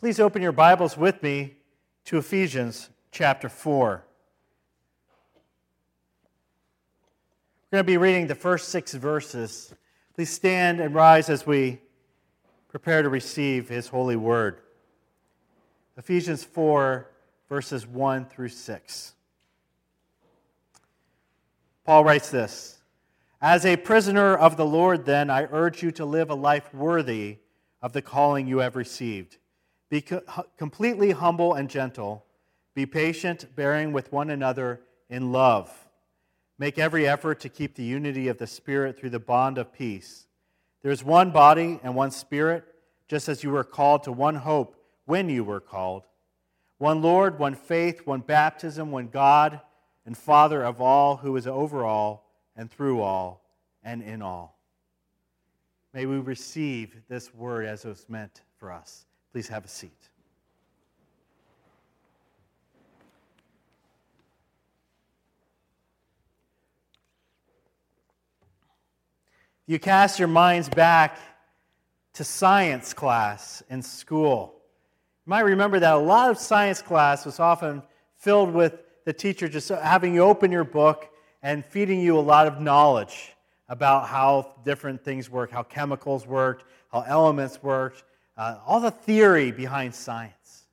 Please open your Bibles with me to Ephesians chapter 4. We're going to be reading the first six verses. Please stand and rise as we prepare to receive his holy word. Ephesians 4, verses 1 through 6. Paul writes this As a prisoner of the Lord, then, I urge you to live a life worthy of the calling you have received. Be co- completely humble and gentle. Be patient, bearing with one another in love. Make every effort to keep the unity of the Spirit through the bond of peace. There is one body and one Spirit, just as you were called to one hope when you were called. One Lord, one faith, one baptism, one God and Father of all, who is over all and through all and in all. May we receive this word as it was meant for us. Please have a seat. You cast your minds back to science class in school. You might remember that a lot of science class was often filled with the teacher just having you open your book and feeding you a lot of knowledge about how different things work, how chemicals worked, how elements worked, uh, all the theory behind science.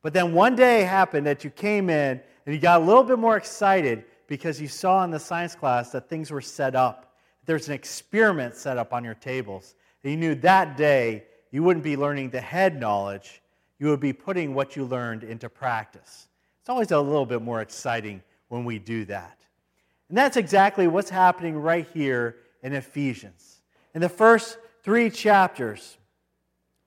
But then one day happened that you came in and you got a little bit more excited because you saw in the science class that things were set up. There's an experiment set up on your tables. And you knew that day you wouldn't be learning the head knowledge, you would be putting what you learned into practice. It's always a little bit more exciting when we do that. And that's exactly what's happening right here in Ephesians. In the first three chapters,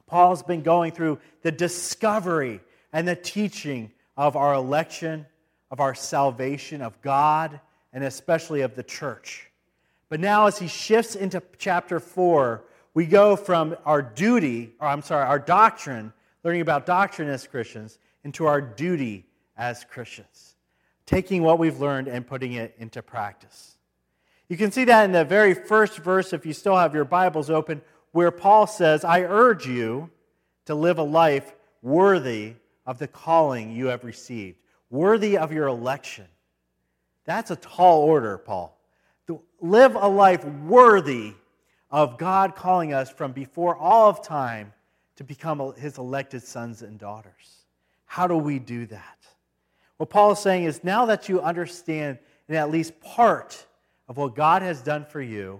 Paul's been going through the discovery and the teaching of our election, of our salvation, of God, and especially of the church. But now, as he shifts into chapter 4, we go from our duty, or I'm sorry, our doctrine, learning about doctrine as Christians, into our duty as Christians taking what we've learned and putting it into practice. You can see that in the very first verse, if you still have your Bibles open, where Paul says, I urge you to live a life worthy of the calling you have received, worthy of your election. That's a tall order, Paul. To live a life worthy of God calling us from before all of time to become his elected sons and daughters. How do we do that? What Paul is saying is now that you understand in at least part of what God has done for you,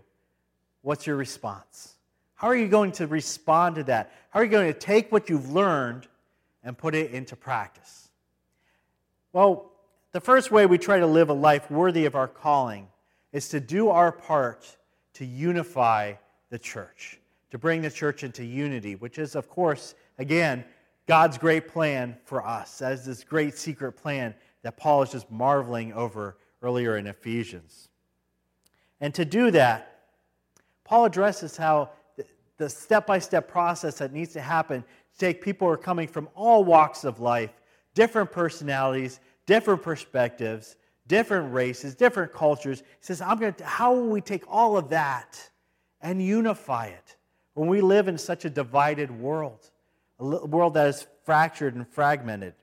what's your response? How are you going to respond to that? How are you going to take what you've learned and put it into practice? Well, the first way we try to live a life worthy of our calling is to do our part to unify the church, to bring the church into unity, which is, of course, again, God's great plan for us. That is this great secret plan that Paul is just marveling over earlier in Ephesians. And to do that, Paul addresses how the step by step process that needs to happen to take people who are coming from all walks of life, different personalities, different perspectives, different races, different cultures. He says, I'm going to, how will we take all of that and unify it when we live in such a divided world? a world that is fractured and fragmented.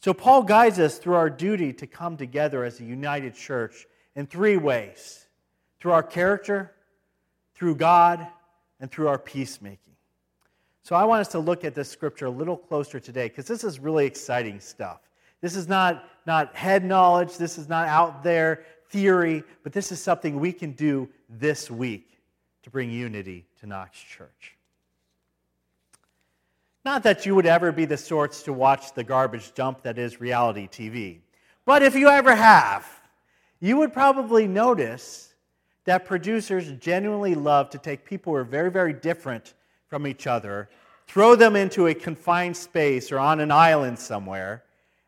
So, Paul guides us through our duty to come together as a united church in three ways through our character, through God, and through our peacemaking. So, I want us to look at this scripture a little closer today because this is really exciting stuff. This is not, not head knowledge, this is not out there theory, but this is something we can do this week to bring unity to Knox Church. Not that you would ever be the sorts to watch the garbage dump that is reality TV. But if you ever have, you would probably notice that producers genuinely love to take people who are very, very different from each other, throw them into a confined space or on an island somewhere,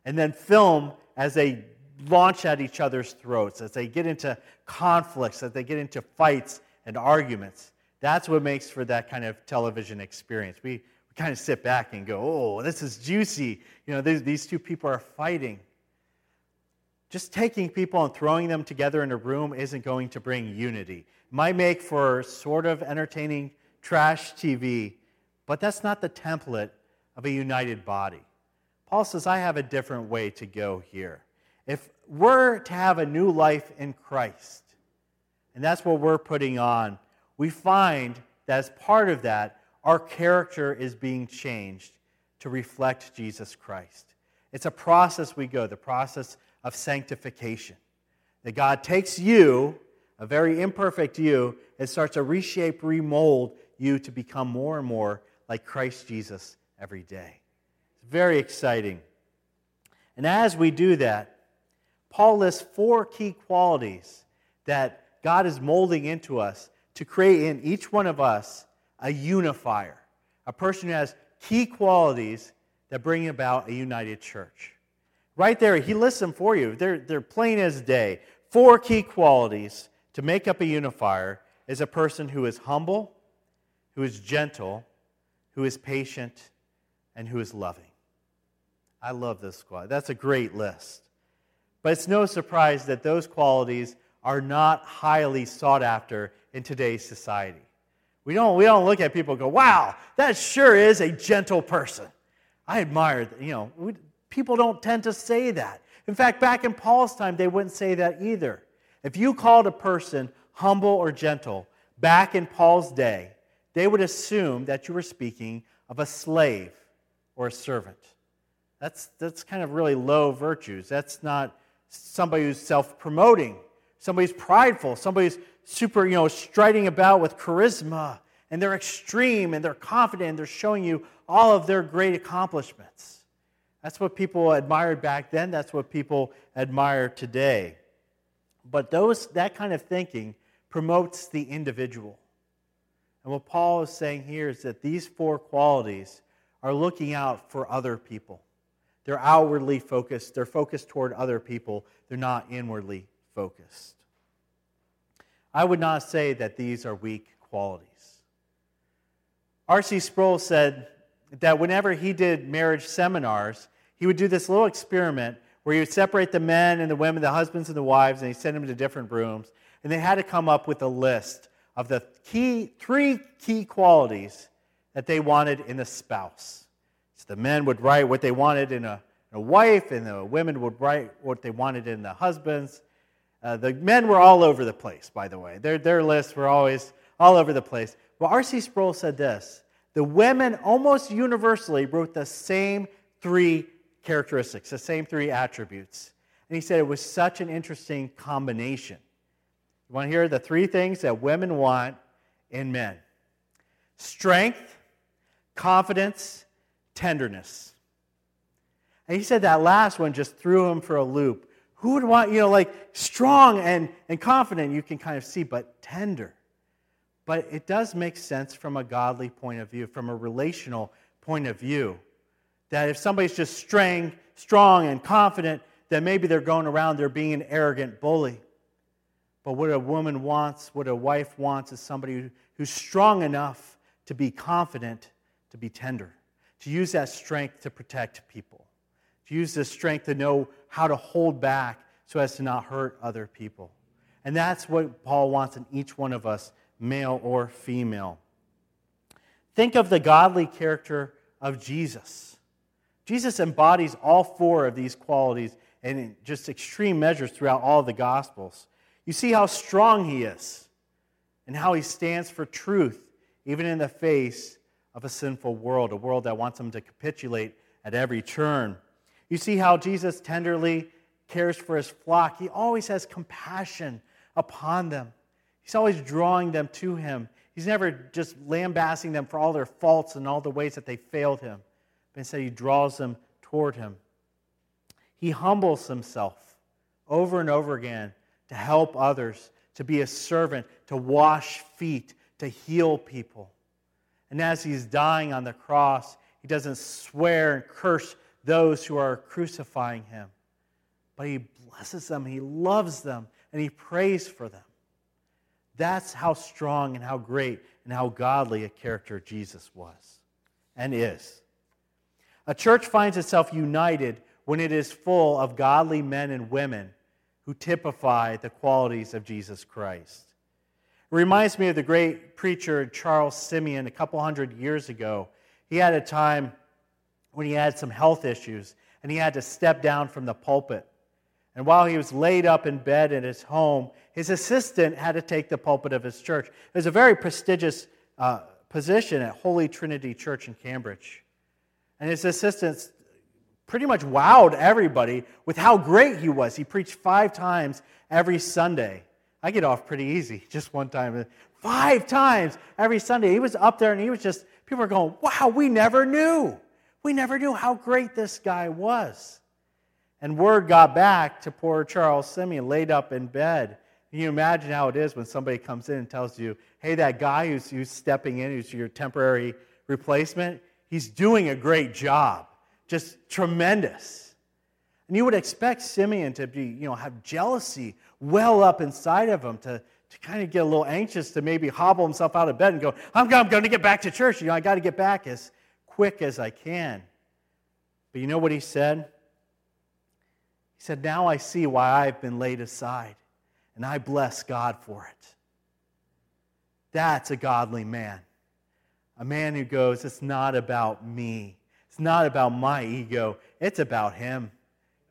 and then film as they launch at each other's throats, as they get into conflicts, as they get into fights and arguments. That's what makes for that kind of television experience. We, kind of sit back and go, oh, this is juicy. You know, these, these two people are fighting. Just taking people and throwing them together in a room isn't going to bring unity. It might make for sort of entertaining trash TV, but that's not the template of a united body. Paul says, I have a different way to go here. If we're to have a new life in Christ, and that's what we're putting on, we find that as part of that, our character is being changed to reflect Jesus Christ. It's a process we go, the process of sanctification. That God takes you, a very imperfect you, and starts to reshape, remold you to become more and more like Christ Jesus every day. It's very exciting. And as we do that, Paul lists four key qualities that God is molding into us to create in each one of us a unifier, a person who has key qualities that bring about a united church. Right there, he lists them for you. They're, they're plain as day. Four key qualities to make up a unifier is a person who is humble, who is gentle, who is patient, and who is loving. I love this quality. That's a great list. But it's no surprise that those qualities are not highly sought after in today's society. We don't, we don't look at people go, wow, that sure is a gentle person. I admire, you know, we, people don't tend to say that. In fact, back in Paul's time, they wouldn't say that either. If you called a person humble or gentle back in Paul's day, they would assume that you were speaking of a slave or a servant. That's, that's kind of really low virtues. That's not somebody who's self promoting, somebody's prideful, somebody's super, you know, striding about with charisma, and they're extreme and they're confident and they're showing you all of their great accomplishments. That's what people admired back then, that's what people admire today. But those, that kind of thinking promotes the individual. And what Paul is saying here is that these four qualities are looking out for other people. They're outwardly focused, they're focused toward other people, they're not inwardly focused. I would not say that these are weak qualities. R.C. Sproul said that whenever he did marriage seminars, he would do this little experiment where he would separate the men and the women, the husbands and the wives, and he'd send them to different rooms. And they had to come up with a list of the key, three key qualities that they wanted in a spouse. So the men would write what they wanted in a, in a wife, and the women would write what they wanted in the husbands. Uh, the men were all over the place, by the way. Their, their lists were always all over the place. Well, R.C. Sproul said this the women almost universally wrote the same three characteristics, the same three attributes. And he said it was such an interesting combination. You want to hear the three things that women want in men strength, confidence, tenderness. And he said that last one just threw him for a loop. Who would want, you know, like strong and, and confident, you can kind of see, but tender. But it does make sense from a godly point of view, from a relational point of view. That if somebody's just strong, strong and confident, then maybe they're going around, they're being an arrogant bully. But what a woman wants, what a wife wants, is somebody who's strong enough to be confident, to be tender, to use that strength to protect people, to use this strength to know how to hold back so as to not hurt other people. And that's what Paul wants in each one of us male or female. Think of the godly character of Jesus. Jesus embodies all four of these qualities in just extreme measures throughout all the Gospels. You see how strong he is and how he stands for truth, even in the face of a sinful world, a world that wants him to capitulate at every turn. You see how Jesus tenderly cares for his flock. He always has compassion upon them. He's always drawing them to him. He's never just lambasting them for all their faults and all the ways that they failed him, but instead, he draws them toward him. He humbles himself over and over again to help others, to be a servant, to wash feet, to heal people. And as he's dying on the cross, he doesn't swear and curse those who are crucifying him, but he blesses them, he loves them, and he prays for them. That's how strong and how great and how godly a character Jesus was and is. A church finds itself united when it is full of godly men and women who typify the qualities of Jesus Christ. It reminds me of the great preacher Charles Simeon a couple hundred years ago. He had a time when he had some health issues and he had to step down from the pulpit. And while he was laid up in bed in his home, his assistant had to take the pulpit of his church. It was a very prestigious uh, position at Holy Trinity Church in Cambridge. And his assistants pretty much wowed everybody with how great he was. He preached five times every Sunday. I get off pretty easy, just one time. Five times every Sunday. He was up there and he was just, people were going, wow, we never knew. We never knew how great this guy was. And word got back to poor Charles Simeon, laid up in bed. Can you imagine how it is when somebody comes in and tells you, hey, that guy who's, who's stepping in, who's your temporary replacement, he's doing a great job. Just tremendous. And you would expect Simeon to be, you know, have jealousy well up inside of him, to, to kind of get a little anxious, to maybe hobble himself out of bed and go, I'm, I'm going to get back to church. You know, I got to get back as quick as I can. But you know what he said? He said, Now I see why I've been laid aside, and I bless God for it. That's a godly man. A man who goes, It's not about me. It's not about my ego. It's about him.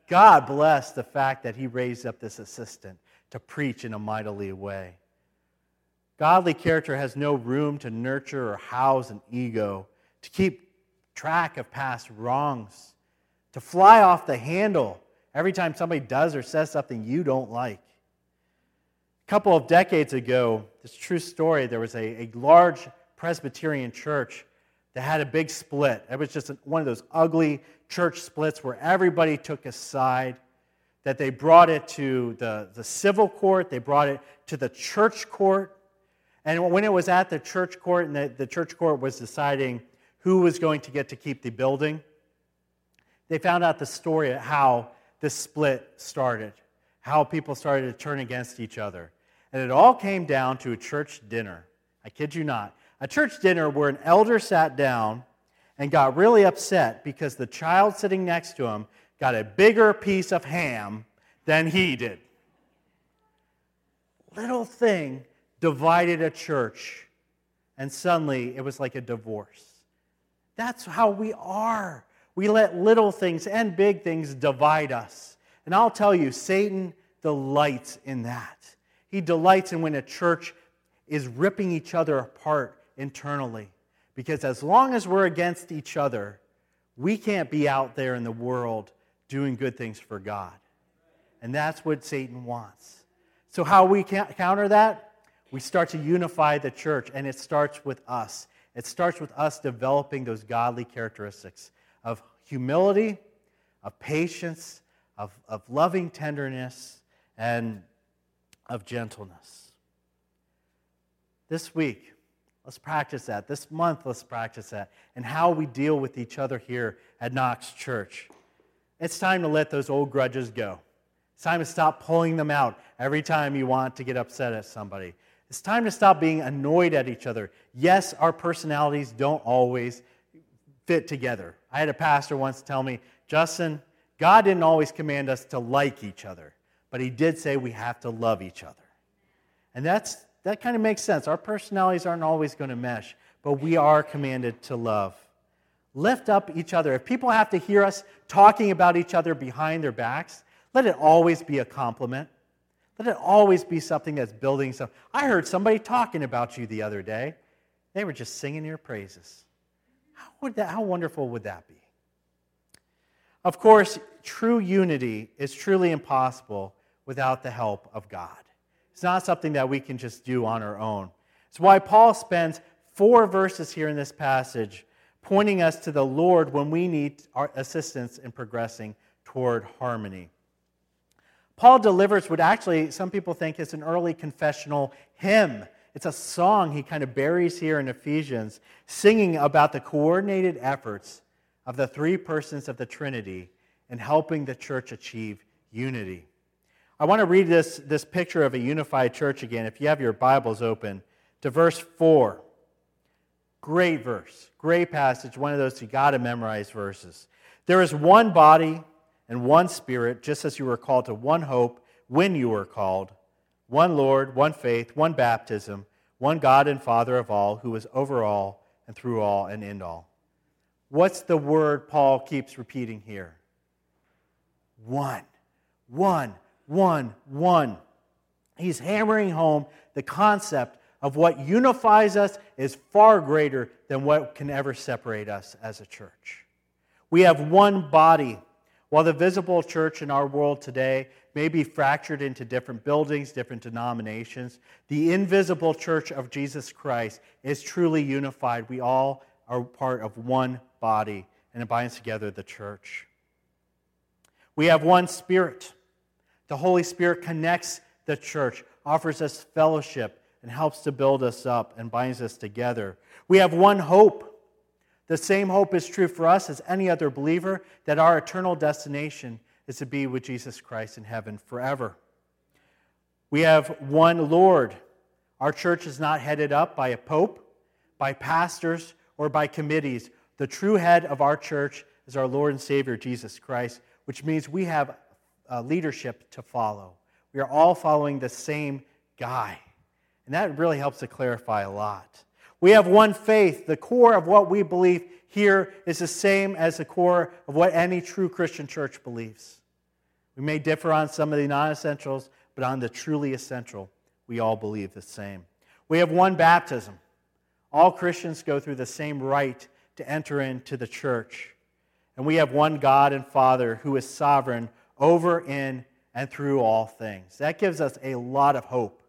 God bless the fact that he raised up this assistant to preach in a mightily way. Godly character has no room to nurture or house an ego, to keep track of past wrongs, to fly off the handle every time somebody does or says something you don't like. A couple of decades ago, this true story, there was a, a large Presbyterian church that had a big split. It was just one of those ugly church splits where everybody took a side. That they brought it to the, the civil court, they brought it to the church court. And when it was at the church court, and the, the church court was deciding who was going to get to keep the building, they found out the story of how this split started, how people started to turn against each other. And it all came down to a church dinner. I kid you not. A church dinner where an elder sat down and got really upset because the child sitting next to him got a bigger piece of ham than he did. Little thing divided a church, and suddenly it was like a divorce. That's how we are. We let little things and big things divide us. And I'll tell you, Satan delights in that. He delights in when a church is ripping each other apart internally. Because as long as we're against each other, we can't be out there in the world doing good things for God. And that's what Satan wants. So, how we counter that? We start to unify the church, and it starts with us. It starts with us developing those godly characteristics of humility, of patience, of, of loving tenderness, and of gentleness. This week, let's practice that. This month, let's practice that. And how we deal with each other here at Knox Church. It's time to let those old grudges go. It's time to stop pulling them out every time you want to get upset at somebody. It's time to stop being annoyed at each other. Yes, our personalities don't always fit together. I had a pastor once tell me, Justin, God didn't always command us to like each other, but He did say we have to love each other. And that's, that kind of makes sense. Our personalities aren't always going to mesh, but we are commanded to love. Lift up each other. If people have to hear us talking about each other behind their backs, let it always be a compliment. Let it always be something that's building something. I heard somebody talking about you the other day. They were just singing your praises. How, would that, how wonderful would that be? Of course, true unity is truly impossible without the help of God. It's not something that we can just do on our own. It's why Paul spends four verses here in this passage pointing us to the Lord when we need our assistance in progressing toward harmony. Paul delivers what actually some people think is an early confessional hymn. It's a song he kind of buries here in Ephesians, singing about the coordinated efforts of the three persons of the Trinity in helping the church achieve unity. I want to read this, this picture of a unified church again, if you have your Bibles open, to verse 4. Great verse, great passage, one of those you got to memorize verses. There is one body and one Spirit, just as you were called to one hope when you were called, one Lord, one faith, one baptism, one God and Father of all, who is over all and through all and in all. What's the word Paul keeps repeating here? One, one, one, one. He's hammering home the concept of what unifies us is far greater than what can ever separate us as a church. We have one body. While the visible church in our world today may be fractured into different buildings, different denominations, the invisible church of Jesus Christ is truly unified. We all are part of one body, and it binds together the church. We have one Spirit. The Holy Spirit connects the church, offers us fellowship, and helps to build us up and binds us together. We have one hope. The same hope is true for us as any other believer that our eternal destination is to be with Jesus Christ in heaven forever. We have one Lord. Our church is not headed up by a pope, by pastors, or by committees. The true head of our church is our Lord and Savior, Jesus Christ, which means we have Uh, leadership to follow. We are all following the same guy. And that really helps to clarify a lot. We have one faith. The core of what we believe here is the same as the core of what any true Christian church believes. We may differ on some of the non essentials, but on the truly essential, we all believe the same. We have one baptism. All Christians go through the same rite to enter into the church. And we have one God and Father who is sovereign over, in, and through all things. That gives us a lot of hope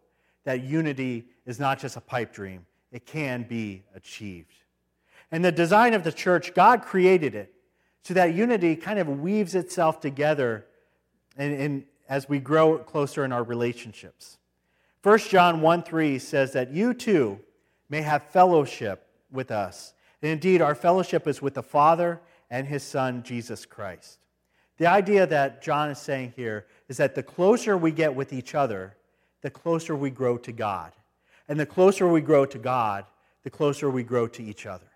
that unity is not just a pipe dream, it can be achieved. And the design of the church, God created it so that unity kind of weaves itself together in, in, as we grow closer in our relationships. 1 John 1 3 says that you too may have fellowship with us. And indeed, our fellowship is with the Father and his Son, Jesus Christ. The idea that John is saying here is that the closer we get with each other, the closer we grow to God. And the closer we grow to God, the closer we grow to each other.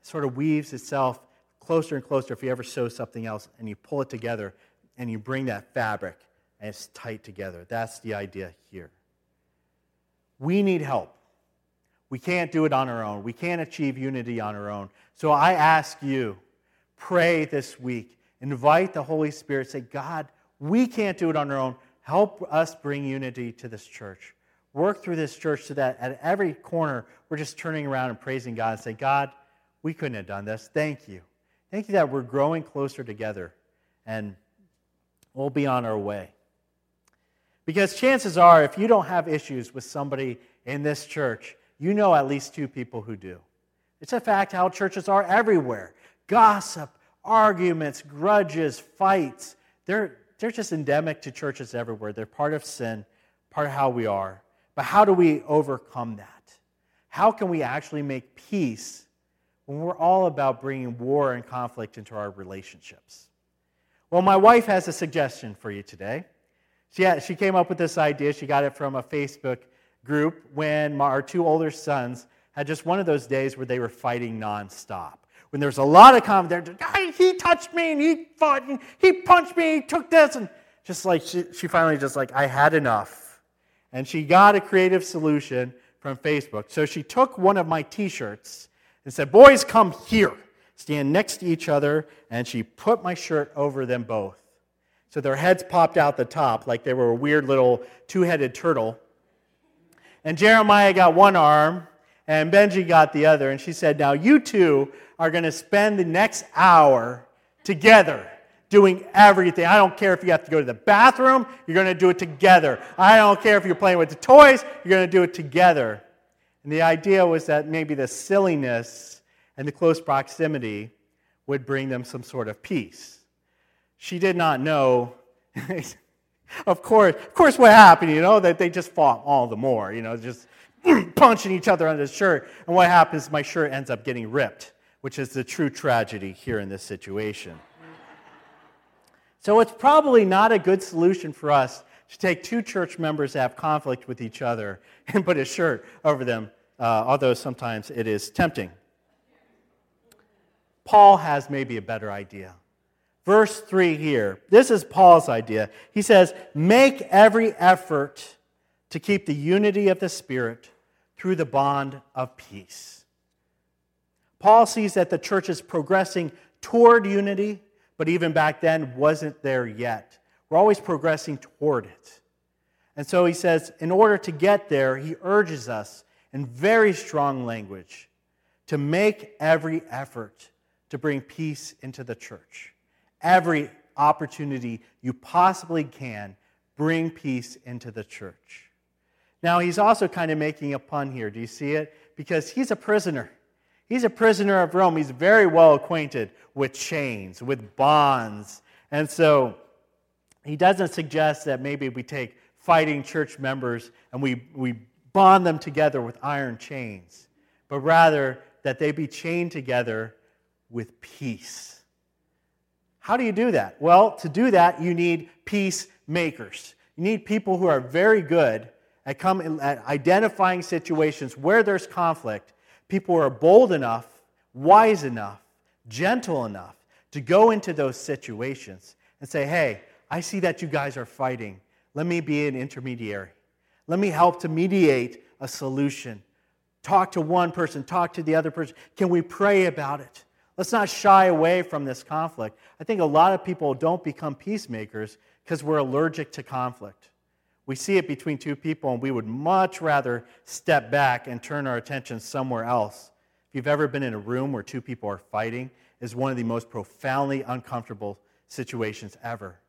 It sort of weaves itself closer and closer if you ever sew something else and you pull it together and you bring that fabric and it's tight together. That's the idea here. We need help. We can't do it on our own. We can't achieve unity on our own. So I ask you, pray this week. Invite the Holy Spirit. Say, God, we can't do it on our own. Help us bring unity to this church. Work through this church so that at every corner, we're just turning around and praising God and saying, God, we couldn't have done this. Thank you. Thank you that we're growing closer together and we'll be on our way. Because chances are, if you don't have issues with somebody in this church, you know at least two people who do. It's a fact how churches are everywhere gossip, arguments, grudges, fights. They're, they're just endemic to churches everywhere. They're part of sin, part of how we are. But how do we overcome that? How can we actually make peace when we're all about bringing war and conflict into our relationships? Well, my wife has a suggestion for you today. She, had, she came up with this idea. She got it from a Facebook group when my, our two older sons had just one of those days where they were fighting nonstop when there's a lot of comment there, he touched me and he fought and he punched me, he took this, and just like she, she finally just like, I had enough. And she got a creative solution from Facebook. So she took one of my t-shirts and said, Boys, come here. Stand next to each other, and she put my shirt over them both. So their heads popped out the top like they were a weird little two headed turtle. And Jeremiah got one arm, and Benji got the other. And she said, Now you two are going to spend the next hour together doing everything. I don't care if you have to go to the bathroom, you're going to do it together. I don't care if you're playing with the toys, you're going to do it together. And the idea was that maybe the silliness and the close proximity would bring them some sort of peace. She did not know. of course, of course, what happened, you know, that they just fought all the more, you know, just punching each other under the shirt. And what happens? My shirt ends up getting ripped, which is the true tragedy here in this situation. So it's probably not a good solution for us to take two church members that have conflict with each other and put a shirt over them, uh, although sometimes it is tempting. Paul has maybe a better idea. Verse 3 here, this is Paul's idea. He says, Make every effort to keep the unity of the Spirit through the bond of peace. Paul sees that the church is progressing toward unity, but even back then wasn't there yet. We're always progressing toward it. And so he says, in order to get there, he urges us in very strong language to make every effort to bring peace into the church. Every opportunity you possibly can, bring peace into the church. Now, he's also kind of making a pun here. Do you see it? Because he's a prisoner. He's a prisoner of Rome. He's very well acquainted with chains, with bonds. And so he doesn't suggest that maybe we take fighting church members and we, we bond them together with iron chains, but rather that they be chained together with peace. How do you do that? Well, to do that, you need peacemakers. You need people who are very good at, come, at identifying situations where there's conflict, people are bold enough, wise enough, gentle enough to go into those situations and say, hey, I see that you guys are fighting. Let me be an intermediary. Let me help to mediate a solution. Talk to one person, talk to the other person. Can we pray about it? Let's not shy away from this conflict. I think a lot of people don't become peacemakers because we're allergic to conflict. We see it between two people, and we would much rather step back and turn our attention somewhere else. If you've ever been in a room where two people are fighting, is one of the most profoundly uncomfortable situations ever.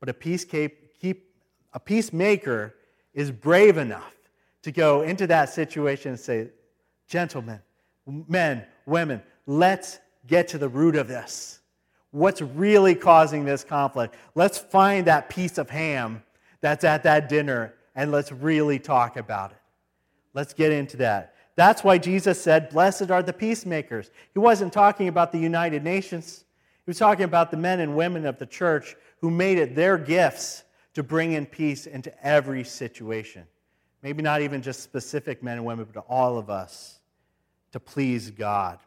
But a, peace keep, a peacemaker is brave enough to go into that situation and say, Gentlemen, men, women, let's get to the root of this. What's really causing this conflict? Let's find that piece of ham that's at that dinner and let's really talk about it. Let's get into that. That's why Jesus said, Blessed are the peacemakers. He wasn't talking about the United Nations, he was talking about the men and women of the church who made it their gifts to bring in peace into every situation. Maybe not even just specific men and women, but all of us to please God.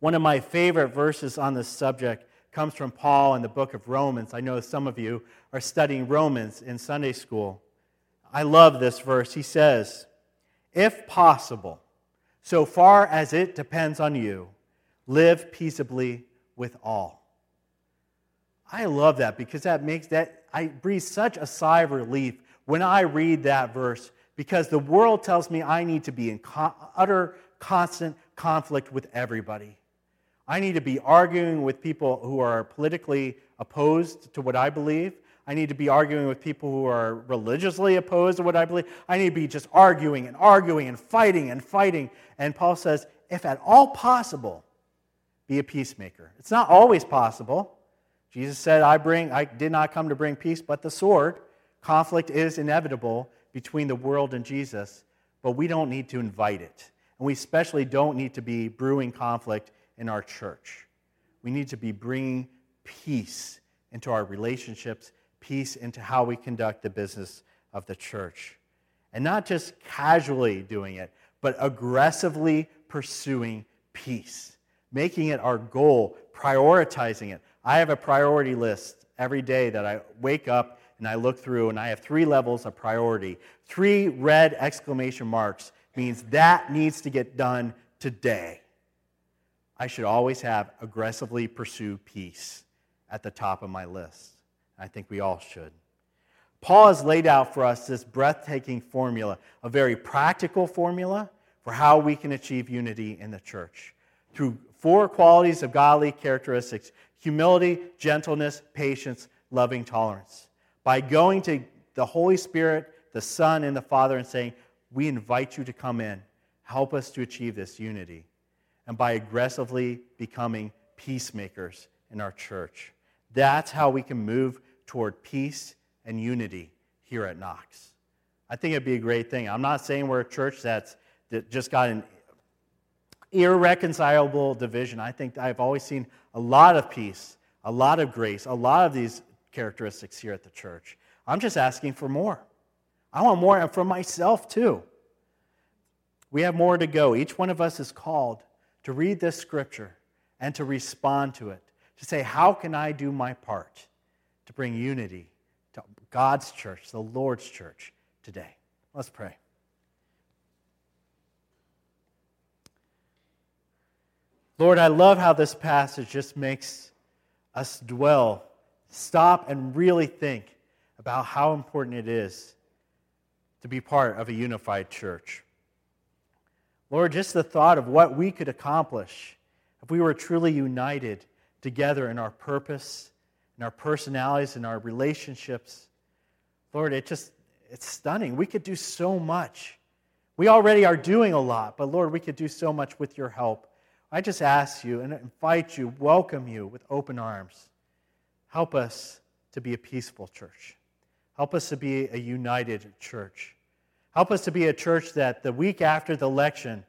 One of my favorite verses on this subject comes from Paul in the book of Romans. I know some of you are studying Romans in Sunday school. I love this verse. He says, If possible, so far as it depends on you, live peaceably with all. I love that because that makes that, I breathe such a sigh of relief when I read that verse because the world tells me I need to be in co- utter, constant conflict with everybody. I need to be arguing with people who are politically opposed to what I believe. I need to be arguing with people who are religiously opposed to what I believe. I need to be just arguing and arguing and fighting and fighting. And Paul says, if at all possible, be a peacemaker. It's not always possible. Jesus said, I, bring, I did not come to bring peace, but the sword. Conflict is inevitable between the world and Jesus, but we don't need to invite it. And we especially don't need to be brewing conflict in our church. We need to be bringing peace into our relationships, peace into how we conduct the business of the church. And not just casually doing it, but aggressively pursuing peace, making it our goal, prioritizing it. I have a priority list every day that I wake up and I look through, and I have three levels of priority. Three red exclamation marks means that needs to get done today. I should always have aggressively pursue peace at the top of my list. I think we all should. Paul has laid out for us this breathtaking formula, a very practical formula for how we can achieve unity in the church through four qualities of godly characteristics humility, gentleness, patience, loving tolerance. By going to the Holy Spirit, the Son, and the Father and saying, We invite you to come in, help us to achieve this unity. And by aggressively becoming peacemakers in our church. That's how we can move toward peace and unity here at Knox. I think it'd be a great thing. I'm not saying we're a church that's that just got an irreconcilable division. I think I've always seen a lot of peace, a lot of grace, a lot of these characteristics here at the church. I'm just asking for more. I want more and for myself too. We have more to go. Each one of us is called to read this scripture and to respond to it, to say, How can I do my part to bring unity to God's church, the Lord's church today? Let's pray. Lord, I love how this passage just makes us dwell, stop, and really think about how important it is to be part of a unified church. Lord, just the thought of what we could accomplish if we were truly united together in our purpose, in our personalities, in our relationships. Lord, it just it's stunning. We could do so much. We already are doing a lot, but Lord, we could do so much with your help. I just ask you and invite you, welcome you with open arms. Help us to be a peaceful church. Help us to be a united church. Help us to be a church that the week after the election,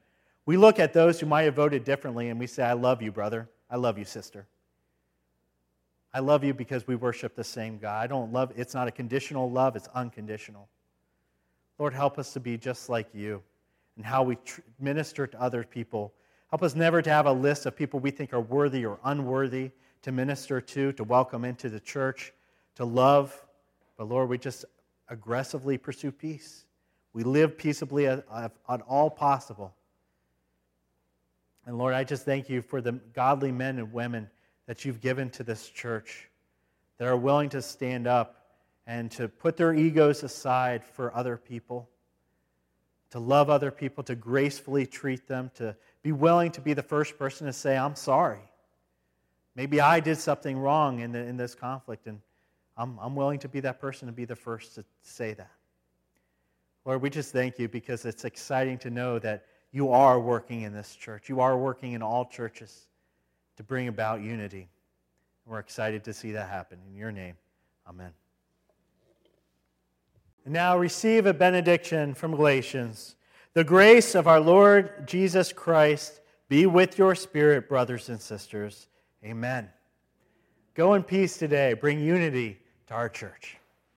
we look at those who might have voted differently and we say, I love you, brother. I love you, sister. I love you because we worship the same God. I don't love, it's not a conditional love, it's unconditional. Lord, help us to be just like you and how we tr- minister to other people. Help us never to have a list of people we think are worthy or unworthy to minister to, to welcome into the church, to love. But Lord, we just aggressively pursue peace. We live peaceably at all possible. And Lord, I just thank you for the godly men and women that you've given to this church that are willing to stand up and to put their egos aside for other people, to love other people, to gracefully treat them, to be willing to be the first person to say, I'm sorry. Maybe I did something wrong in, the, in this conflict, and I'm, I'm willing to be that person to be the first to say that. Lord, we just thank you because it's exciting to know that you are working in this church. You are working in all churches to bring about unity. We're excited to see that happen. In your name, amen. Now receive a benediction from Galatians. The grace of our Lord Jesus Christ be with your spirit, brothers and sisters. Amen. Go in peace today. Bring unity to our church.